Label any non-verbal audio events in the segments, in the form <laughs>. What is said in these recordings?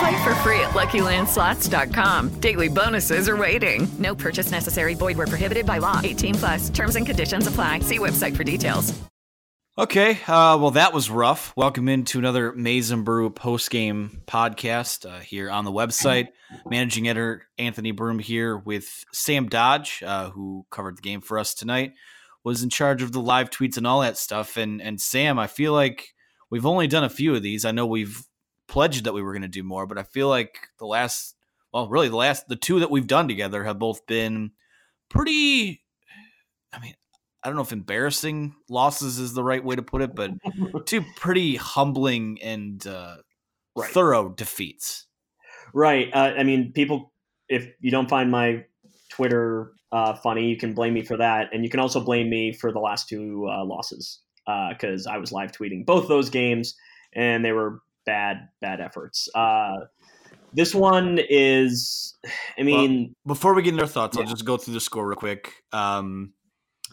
Play for free at LuckyLandSlots.com. Daily bonuses are waiting. No purchase necessary. Void where prohibited by law. 18 plus. Terms and conditions apply. See website for details. Okay, uh, well that was rough. Welcome into another Maize n Brew post game podcast uh, here on the website. Managing editor Anthony Broome here with Sam Dodge, uh, who covered the game for us tonight, was in charge of the live tweets and all that stuff. And and Sam, I feel like we've only done a few of these. I know we've pledged that we were going to do more, but I feel like the last, well, really the last, the two that we've done together have both been pretty. I mean, I don't know if embarrassing losses is the right way to put it, but <laughs> two pretty humbling and uh, right. thorough defeats. Right. Uh, I mean, people, if you don't find my Twitter uh, funny, you can blame me for that, and you can also blame me for the last two uh, losses because uh, I was live tweeting both those games, and they were bad, bad efforts. Uh, this one is, I mean, well, before we get into our thoughts, yeah. I'll just go through the score real quick. Um,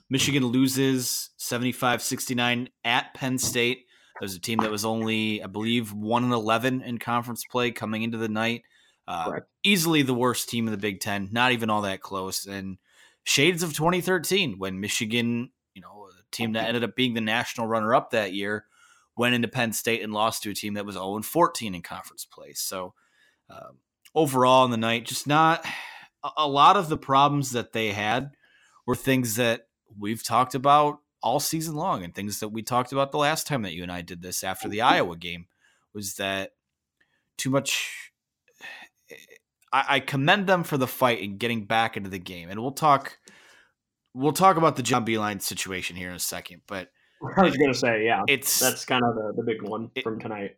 Michigan loses 75 69 at Penn State. There's a team that was only, I believe, 1 and 11 in conference play coming into the night. Uh, easily the worst team in the Big Ten, not even all that close. And shades of 2013 when Michigan, you know, a team that ended up being the national runner up that year, went into Penn State and lost to a team that was 0 14 in conference play. So, uh, overall in the night, just not a lot of the problems that they had were things that we've talked about all season long and things that we talked about the last time that you and I did this after the Iowa game was that too much. I, I commend them for the fight and getting back into the game, and we'll talk. We'll talk about the John Beilein situation here in a second, but I was going to say, yeah, it's that's kind of the, the big one it, from tonight.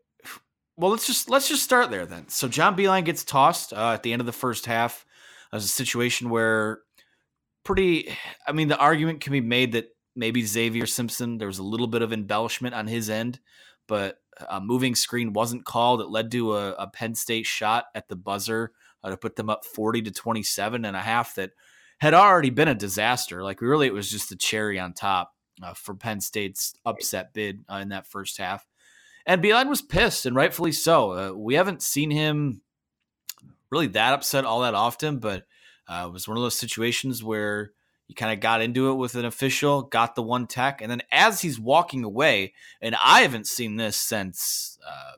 Well, let's just let's just start there then. So John Beilein gets tossed uh, at the end of the first half. As a situation where pretty, I mean, the argument can be made that maybe Zavier Simpson there was a little bit of embellishment on his end, but a moving screen wasn't called. It led to a, a Penn State shot at the buzzer uh, to put them up forty to twenty seven and a half. That had already been a disaster. Like really, it was just the cherry on top uh, for Penn State's upset bid uh, in that first half. And Beilein was pissed, and rightfully so. Uh, we haven't seen him really that upset all that often, but uh, it was one of those situations where he kind of got into it with an official, got the one tech, and then as he's walking away, and I haven't seen this since uh,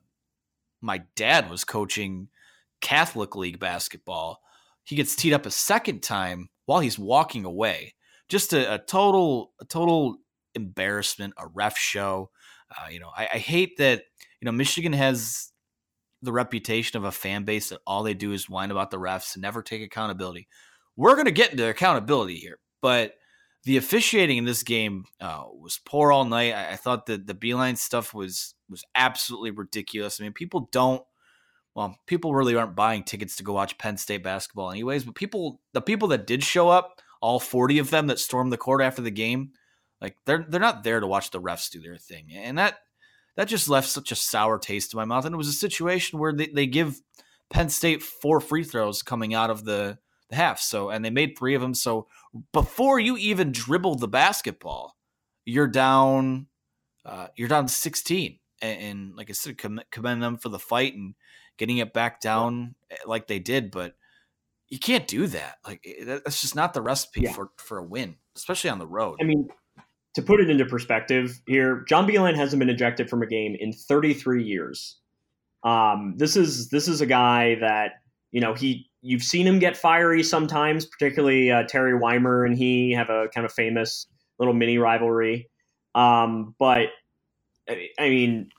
my dad was coaching Catholic League basketball, he gets teed up a second time while he's walking away. Just a, a total, a total embarrassment, a ref show. Uh, you know, I, I hate that. You know, Michigan has the reputation of a fan base that all they do is whine about the refs and never take accountability. We're going to get into accountability here, but the officiating in this game uh, was poor all night. I, I thought that the Beilein stuff was was absolutely ridiculous. I mean, people don't. Well, people really aren't buying tickets to go watch Penn State basketball, anyways. But people, the people that did show up, all forty of them that stormed the court after the game, like they're they're not there to watch the refs do their thing, and that that just left such a sour taste in my mouth. And it was a situation where they, they give Penn State four free throws coming out of the, the half. So, and they made three of them. So before you even dribble the basketball, you're down, uh, you're down 16. And, and like I said, commend them for the fight and getting it back down eh, like they did. But you can't do that. Like eh, that's just not the recipe yeah. for, for a win, especially on the road. I mean, to put it into perspective here, John Beilein hasn't been ejected from a game in 33 years. Um, this is this is a guy that you know he you've seen him get fiery sometimes, particularly uh, Terry Weimer and he have a kind of famous little mini rivalry. Um, but I mean,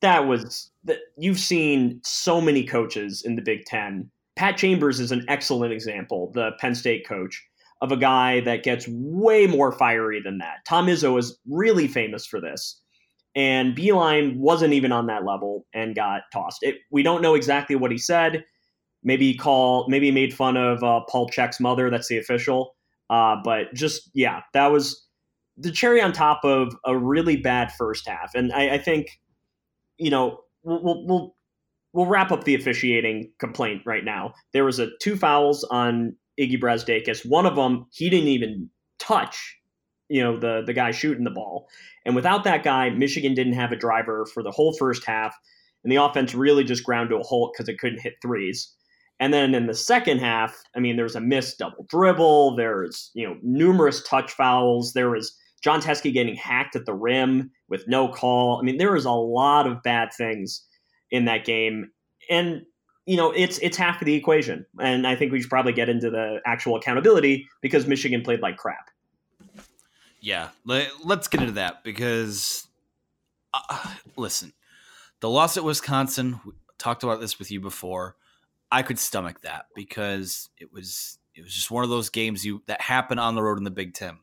that was that you've seen so many coaches in the Big Ten. Pat Chambers is an excellent example, the Penn State coach of a guy that gets way more fiery than that. Tom Izzo is really famous for this. And Beilein wasn't even on that level and got tossed. It, we don't know exactly what he said. Maybe he called, maybe he made fun of uh, Paul Check's mother. That's the official. Uh, but just yeah, that was the cherry on top of a really bad first half. And I, I think, you know, we'll, we'll we'll wrap up the officiating complaint right now. There was a two fouls on Iggy Brazdeikis. One of them he didn't even touch, you know, the the guy shooting the ball. And without that guy, Michigan didn't have a driver for the whole first half, and the offense really just ground to a halt because it couldn't hit threes. And then in the second half, I mean, there was a missed double dribble. There's you know numerous touch fouls. There was Jon Teske getting hacked at the rim with no call. I mean, there was a lot of bad things in that game, and you know, it's it's half of the equation. And I think we should probably get into the actual accountability because Michigan played like crap. Yeah, let, us get into that because uh, listen, the loss at Wisconsin, we talked about this with you before. I could stomach that because it was it was just one of those games you that happened on the road in the Big Ten.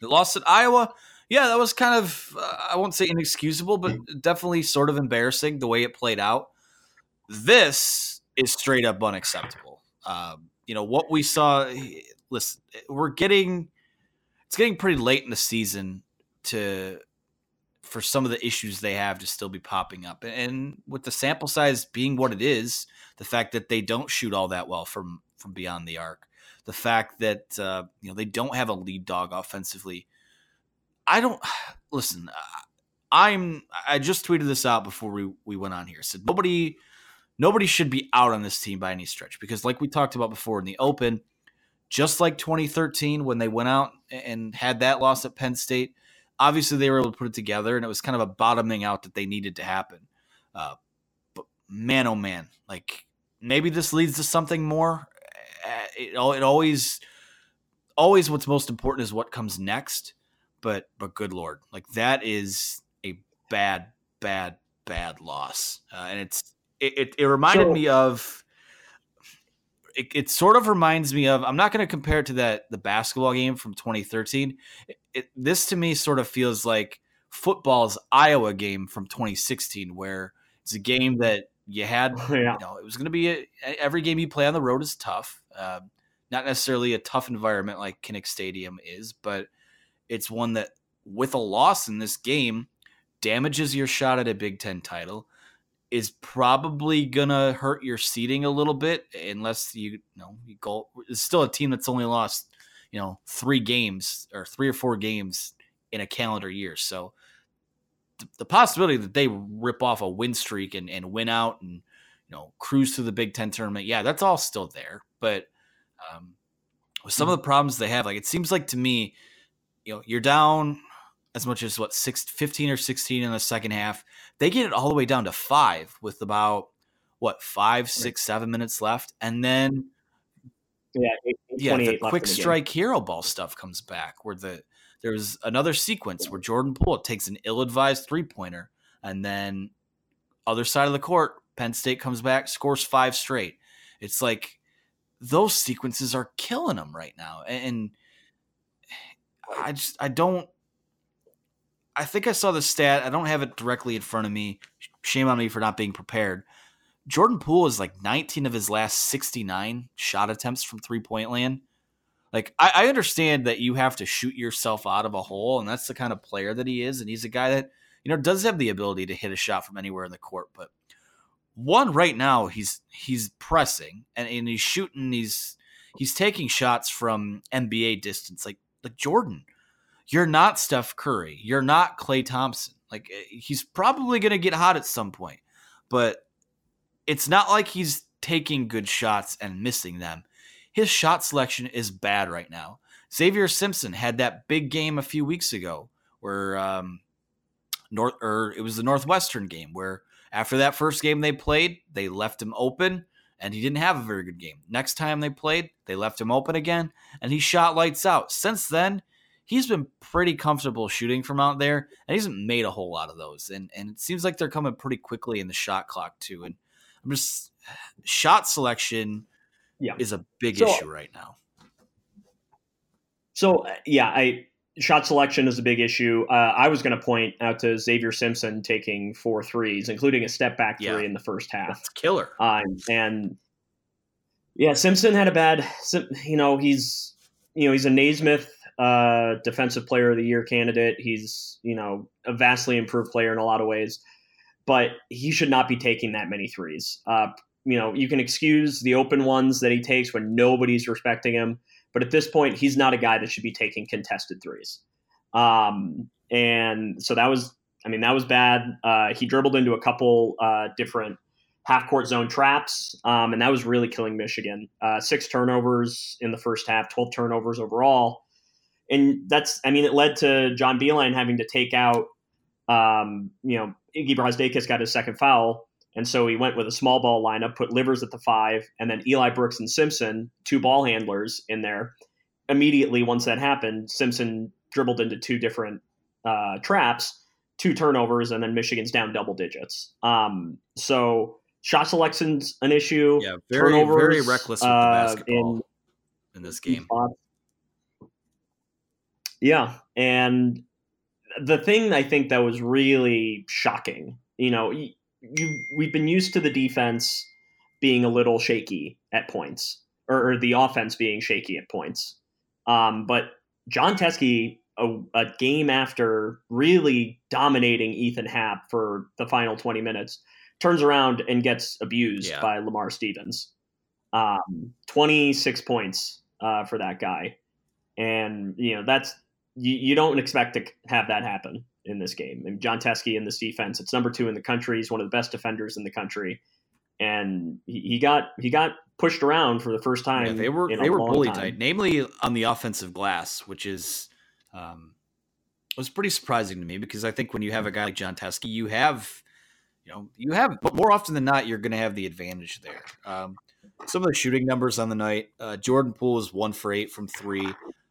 The loss at Iowa, yeah, that was kind of uh, I won't say inexcusable, but definitely sort of embarrassing the way it played out. This is straight up unacceptable. Um, you know what we saw. Listen, we're getting it's getting pretty late in the season to for some of the issues they have to still be popping up, and with the sample size being what it is, the fact that they don't shoot all that well from from beyond the arc, the fact that uh, you know they don't have a lead dog offensively. I don't <sighs> listen. I'm I just tweeted this out before we we went on here. Said nobody nobody should be out on this team by any stretch because, like we talked about before in the Open, just like 2013 when they went out and had that loss at Penn State, obviously they were able to put it together and it was kind of a bottoming out that they needed to happen. Uh, but man, oh man, like maybe this leads to something more. It, it always, always what's most important is what comes next. But but good lord, like that is a bad, bad, bad loss, uh, and it's it, it, it reminded so, me of it, it, sort of reminds me of i'm not going to compare it to that the basketball game from 2013 it, this to me sort of feels like football's iowa game from 2016 where it's a game that you had <laughs> yeah. you know it was going to be a, every game you play on the road is tough uh, not necessarily a tough environment like kinnick stadium is but it's one that with a loss in this game damages your shot at a big ten title is probably gonna hurt your seating a little bit unless you, you know you go. It's still a team that's only lost you know three games or three or four games in a calendar year. So the, the possibility that they rip off a win streak and, and win out and you know cruise through the Big Ten tournament, yeah, that's all still there. But um, with some of the problems they have, like it seems like to me, you know, you're down as much as what six, 15 or 16 in the second half. They get it all the way down to five with about what five, six, seven minutes left, and then yeah, yeah, the quick strike hero ball stuff comes back where the there's another sequence where Jordan Poole takes an ill-advised three-pointer, and then other side of the court, Penn State comes back, scores five straight. It's like those sequences are killing them right now, and I just I don't. I think I saw the stat. I don't have it directly in front of me. Shame on me for not being prepared. Jordan Poole is like 19 of his last 69 shot attempts from three point land. Like I, I understand that you have to shoot yourself out of a hole, and that's the kind of player that he is, and he's a guy that you know does have the ability to hit a shot from anywhere in the court. But one right now, he's he's pressing and, and he's shooting. He's he's taking shots from NBA distance. Like like Jordan, you're not Steph Curry. You're not Klay Thompson. Like eh, he's probably going to get hot at some point, but it's not like he's taking good shots and missing them his shot selection is bad right now. Zavier Simpson had that big game a few weeks ago where um, North or it was the Northwestern game where after that first game they played, they left him open and he didn't have a very good game. Next time they played, they left him open again and he shot lights out. Since then, he's been pretty comfortable shooting from out there and he hasn't made a whole lot of those. And and it seems like they're coming pretty quickly in the shot clock too. And I'm just shot selection yeah. is a big So- issue right now. So uh, yeah, I shot selection is a big issue. Uh, I was going to point out to Zavier Simpson taking four threes, including a step back three Yeah. in the first half. That's killer. Um, and yeah, Simpson had a bad. You know, he's you know he's a Naismith uh, Defensive Player of the Year candidate. He's you know a vastly improved player in a lot of ways, but he should not be taking that many threes. Uh, you know, you can excuse the open ones that he takes when nobody's respecting him, but at this point, he's not a guy that should be taking contested threes. Um, and so that was, I mean, that was bad. Uh, he dribbled into a couple uh, different half court zone traps, um, and that was really killing Michigan. Uh, six turnovers in the first half, 12 turnovers overall. And that's, I mean, it led to John Beilein having to take out, um, you know, Iggy Brazdeikis got his second foul. And so he went with a small ball lineup, put Livers at the five, and then Eli Brooks and Simpson, two ball handlers in there. Immediately, once that happened, Simpson dribbled into two different uh, traps, two turnovers, and then Michigan's down double digits. Um, so shot selection's an issue. Yeah, very Turnovers, very reckless with the uh, in- in this game. spots. Yeah, and the thing I think that was really shocking, you know, you, you we've been used to the defense being a little shaky at points, or, or the offense being shaky at points. Um, but Jon Teske, a, a game after really dominating Ethan Happ for the final twenty minutes, turns around and gets abused Yeah. by Lamar Stevens. Um, twenty six points uh, for that guy, and you know that's you, you don't expect to have that happen in this game. And Jon Teske in this defense, it's number two in the country. He's one of the best defenders in the country, and he, he got he got pushed around for the first time. Yeah, they were they were bullied time. tonight, namely on the offensive glass, which is um, was pretty surprising to me because I think when you have a guy like Jon Teske, you have you know you have but more often than not you're going to have the advantage there. Um, some of the shooting numbers on the night: uh, Jordan Poole was one for eight from three.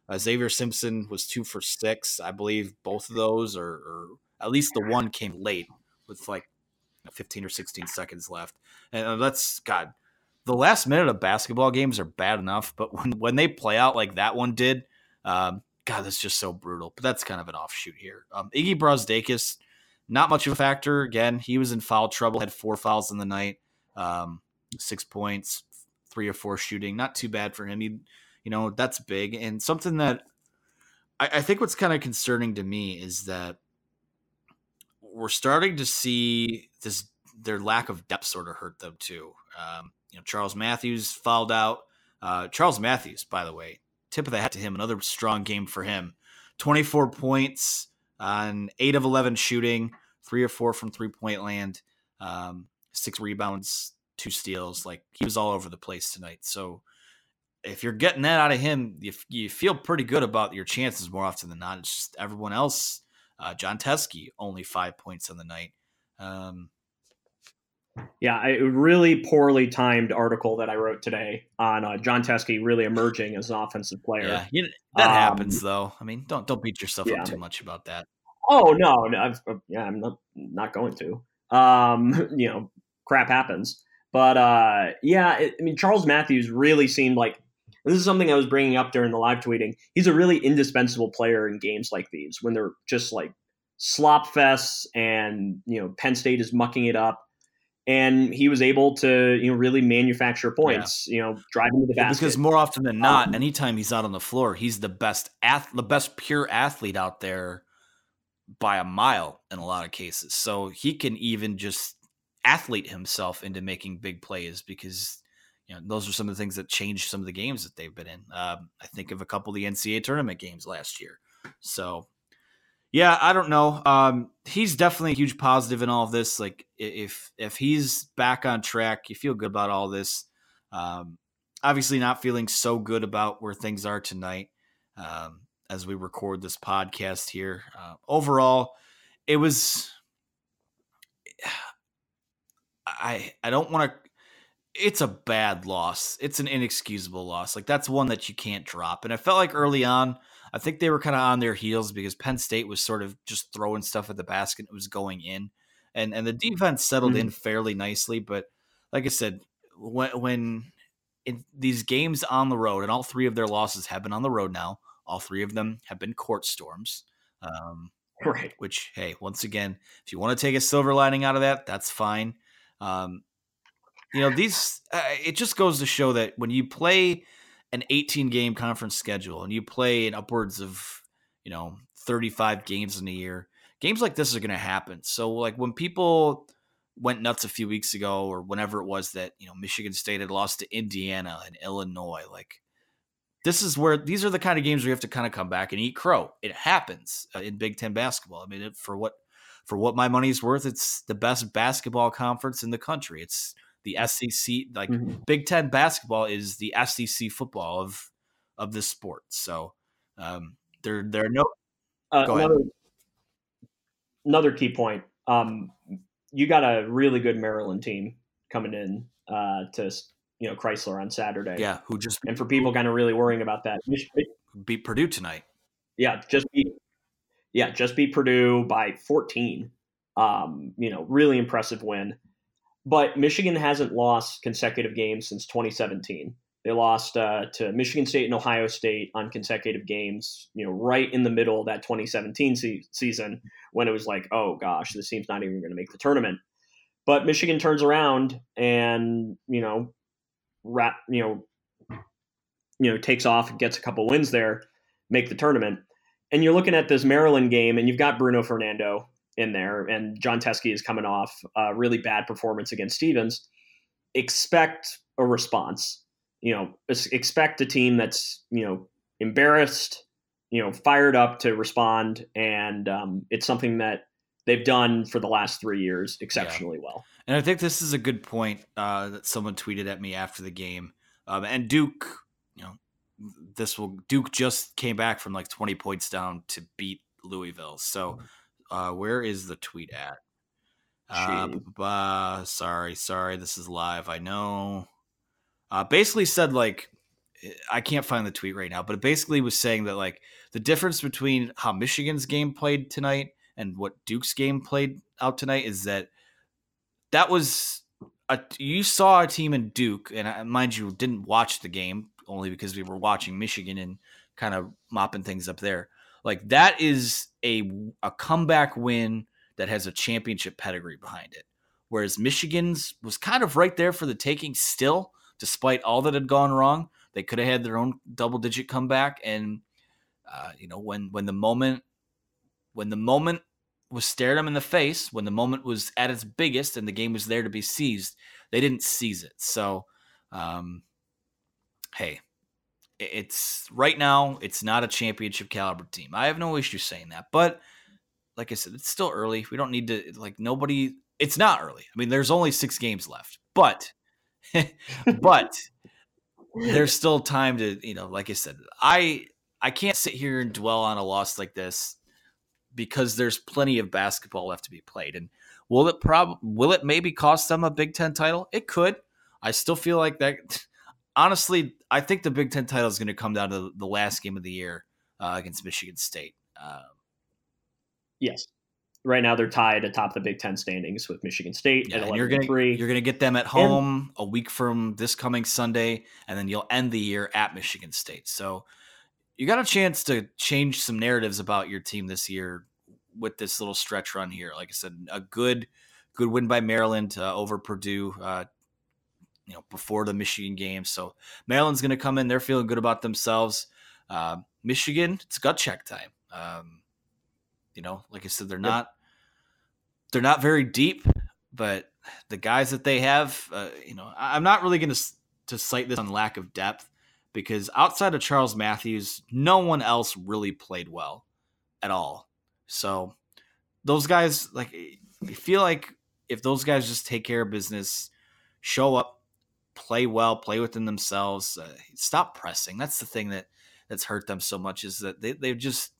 Uh, Zavier Simpson was two for six. I believe both of those, or, or at least the one came late with like 15 or 16 seconds left. And uh, that's God. The last minute of basketball games are bad enough, but when when they play out like that one did, um, God, that's just so brutal. But that's kind of an offshoot here. Um, Iggy Brazdeikis, not much of a factor. Again, he was in foul trouble, had four fouls in the night, um, six points, three or four shooting. Not too bad for him. He, you know, that's big and something that I, I think what's kind of concerning to me is that we're starting to see this their lack of depth sort of hurt them too. Um, you know, Charles Matthews fouled out. Uh, Charles Matthews, by the way, tip of the hat to him. Another strong game for him. Twenty four points on eight of eleven shooting, three or four from three point land, um, six rebounds, two steals. Like he was all over the place tonight. So if you're getting that out of him, you, you feel pretty good about your chances more often than not. It's just everyone else. Uh, Jon Teske only five points on the night. Um, Yeah, a really poorly timed article that I wrote today on uh, Jon Teske really emerging as an offensive player. yeah, you know, that Um, happens though. I mean, don't don't beat yourself yeah. up too much about that. Oh no, no I've, uh, yeah, I'm not not going to. Um, <laughs> you know, crap happens. But uh, yeah, it, I mean, Charles Matthews really seemed like this is something I was bringing up during the live tweeting. He's a really indispensable player in games like these when they're just like slop fests and you know Penn State is mucking it up. And he was able to, you know, really manufacture points. Yeah. You know, driving to the basket. Because more often than not, um, anytime he's out on the floor, he's the best ath- the best pure athlete out there by a mile in a lot of cases. So he can even just athlete himself into making big plays because you know those are some of the things that changed some of the games that they've been in. Um, I think of a couple of the NCAA tournament games last year. So yeah, I don't know. Um, he's definitely a huge positive in all of this. Like if if he's back on track, you feel good about all this. Um, obviously, not feeling so good about where things are tonight um, as we record this podcast here. Uh, overall, it was. <sighs> I I don't want to. It's a bad loss. It's an inexcusable loss. Like that's one that you can't drop. And I felt like early on I think they were kind of on their heels because Penn State was sort of just throwing stuff at the basket. It was going in, and and the defense settled mm-hmm. in fairly nicely. But like I said, when when in these games on the road, and all three of their losses have been on the road now. All three of them have been court storms. Um, right. Which, hey, once again, if you want to take a silver lining out of that, that's fine. Um, you know, these, uh, it just goes to show that when you play an 18 game conference schedule and you play in upwards of, you know, 35 games in a year, games like this are going to happen. So, like, when people went nuts a few weeks ago or whenever it was that, you know, Michigan State had lost to Indiana and Illinois, like, this is where these are the kind of games where you have to kind of come back and eat crow. It happens uh, in Big Ten basketball. I mean, it, for what for what my money's worth, it's the best basketball conference in the country. It's the SEC, like mm-hmm. Big Ten basketball is the SEC football of of this sport. So um, there there are no. Uh, another, another key point. Um, you got a really good Maryland team coming in uh, to you know Crisler on Saturday. Yeah, who just and for people kind of really worrying about that, beat Purdue tonight. Yeah, just beat yeah, just beat Purdue by 14. Um, you know, really impressive win. But Michigan hasn't lost consecutive games since 2017. They lost uh, to Michigan State and Ohio State on consecutive games, you know, right in the middle of that 2017 se- season when it was like, oh gosh, this team's not even going to make the tournament. But Michigan turns around and, you know, wrap, you know, you know, takes off and gets a couple wins there, make the tournament. And you're looking at this Maryland game, and you've got Bruno Fernando, in there, and Jon Teske is coming off a really bad performance against Stevens. Expect a response. You know, expect a team that's you know embarrassed, you know, fired up to respond, and um, it's something that they've done for the last three years exceptionally yeah. well. And I think this is a good point uh, that someone tweeted at me after the game. Um, and Duke, you know, this will Duke just came back from like 20 points down to beat Louisville. So mm-hmm uh, where is the tweet at? Uh, sorry, sorry, this is live. I know. Uh, basically said like, eh, I can't find the tweet right now, but it basically was saying that like the difference between how Michigan's game played tonight and what Duke's game played out tonight is that that was a you saw a team in Duke, and uh, mind you, didn't watch the game only because we were watching Michigan and kind of mopping things up there. Like that is a a comeback win that has a championship pedigree behind it. Whereas Michigan's was kind of right there for the taking still, despite all that had gone wrong. They could have had their own double digit comeback. And uh, you know, when when the moment when the moment was stared them in the face, when the moment was at its biggest and the game was there to be seized, they didn't seize it. So um, hey, it's right now it's not a championship caliber team. I have no issue saying that, but like I said, it's still early. We don't need to like nobody. It's not early. I mean, there's only six games left, but <laughs> but there's still time to you know. Like I said, I I can't sit here and dwell on a loss like this because there's plenty of basketball left to be played. And will it prob will it maybe cost them a Big Ten title? It could. I still feel like that <laughs> honestly, I think the Big Ten title is going to come down to the last game of the year uh, against Michigan State. Uh, yes, right now they're tied atop the Big Ten standings with Michigan State Yeah, at and 11 you're gonna three. you're gonna get them at home a week from this coming Sunday, and then you'll end the year at Michigan State. So you got a chance to change some narratives about your team this year with this little stretch run here. Like I said, a good good win by Maryland uh, over Purdue. Uh, you know, before the Michigan game. So Maryland's going to come in. They're feeling good about themselves. Uh, Michigan, it's gut check time. Um, you know, like I said, they're not they're not very deep, but the guys that they have, uh, you know, I'm not really going to to cite this on lack of depth because outside of Charles Matthews, no one else really played well at all. So those guys, like, I feel like if those guys just take care of business, show up, play well, play within themselves, uh, stop pressing. That's the thing that that's hurt them so much is that they, they've just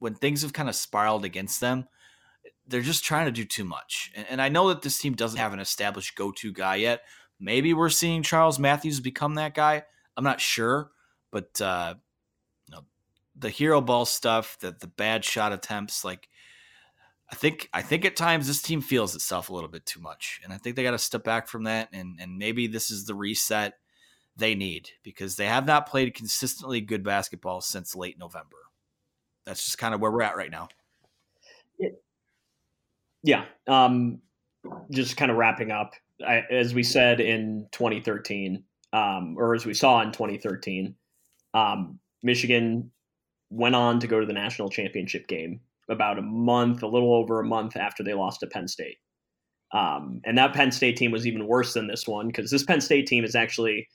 when things have kind of spiraled against them, they're just trying to do too much. And, and I know that this team doesn't have an established go-to guy yet. Maybe we're seeing Charles Matthews become that guy. I'm not sure, but uh, you know, the hero ball stuff, the the bad shot attempts, like I think I think at times this team feels itself a little bit too much, and I think they got to step back from that, and and maybe this is the reset they need because they have not played consistently good basketball since late November. That's just kind of where we're at right now. Yeah. Um, just kind of wrapping up, I, as we said in 2013, um, or as we saw in 2013, um, Michigan went on to go to the national championship game about a month, a little over a month after they lost to Penn State. Um, and that Penn State team was even worse than this one because this Penn State team is actually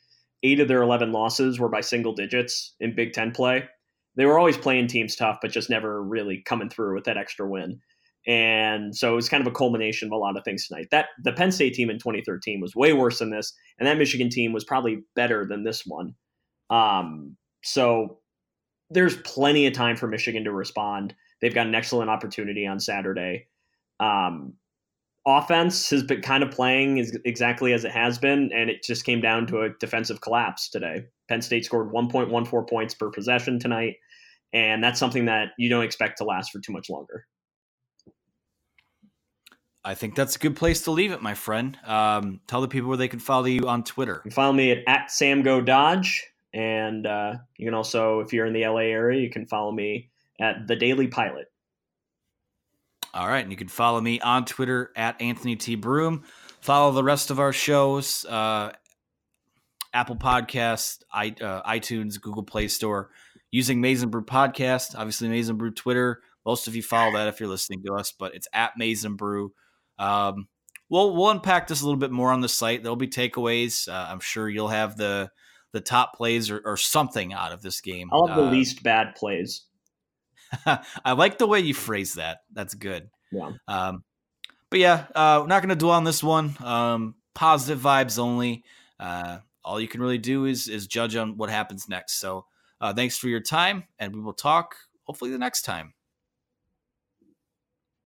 eight of their 11 losses were by single digits in Big Ten play. They were always playing teams tough, but just never really coming through with that extra win. And so it was kind of a culmination of a lot of things tonight. That the Penn State team in 2013 was way worse than this, and that Michigan team was probably better than this one. Um, so there's plenty of time for Michigan to respond. They've got an excellent opportunity on Saturday. Um, offense has been kind of playing as, exactly as it has been, and it just came down to a defensive collapse today. Penn State scored 1.14 points per possession tonight, and that's something that you don't expect to last for too much longer. I think that's a good place to leave it, my friend. Um, tell the people where they can follow you on Twitter. You can follow me at, at SamGoDodge, and uh, you can also, if you're in the LA area, you can follow me at The Daily Pilot. All right, and you can follow me on Twitter at Anthony T. Broome. Follow the rest of our shows, uh, Apple Podcast, I, uh, iTunes, Google Play Store, using Maize n Brew Podcast. Obviously, Maize n Brew Twitter. Most of you follow that if you're listening to us, but it's at Maize n Brew. Um, we'll we'll unpack this a little bit more on the site. There'll be takeaways. Uh, I'm sure you'll have the the top plays or, or something out of this game. I'll have the Uh, least bad plays. <laughs> I like the way you phrase that. That's good. Yeah. Um, but yeah, uh, we're not going to dwell on this one. Um, positive vibes only. Uh, all you can really do is is judge on what happens next. So uh, thanks for your time, and we will talk hopefully the next time.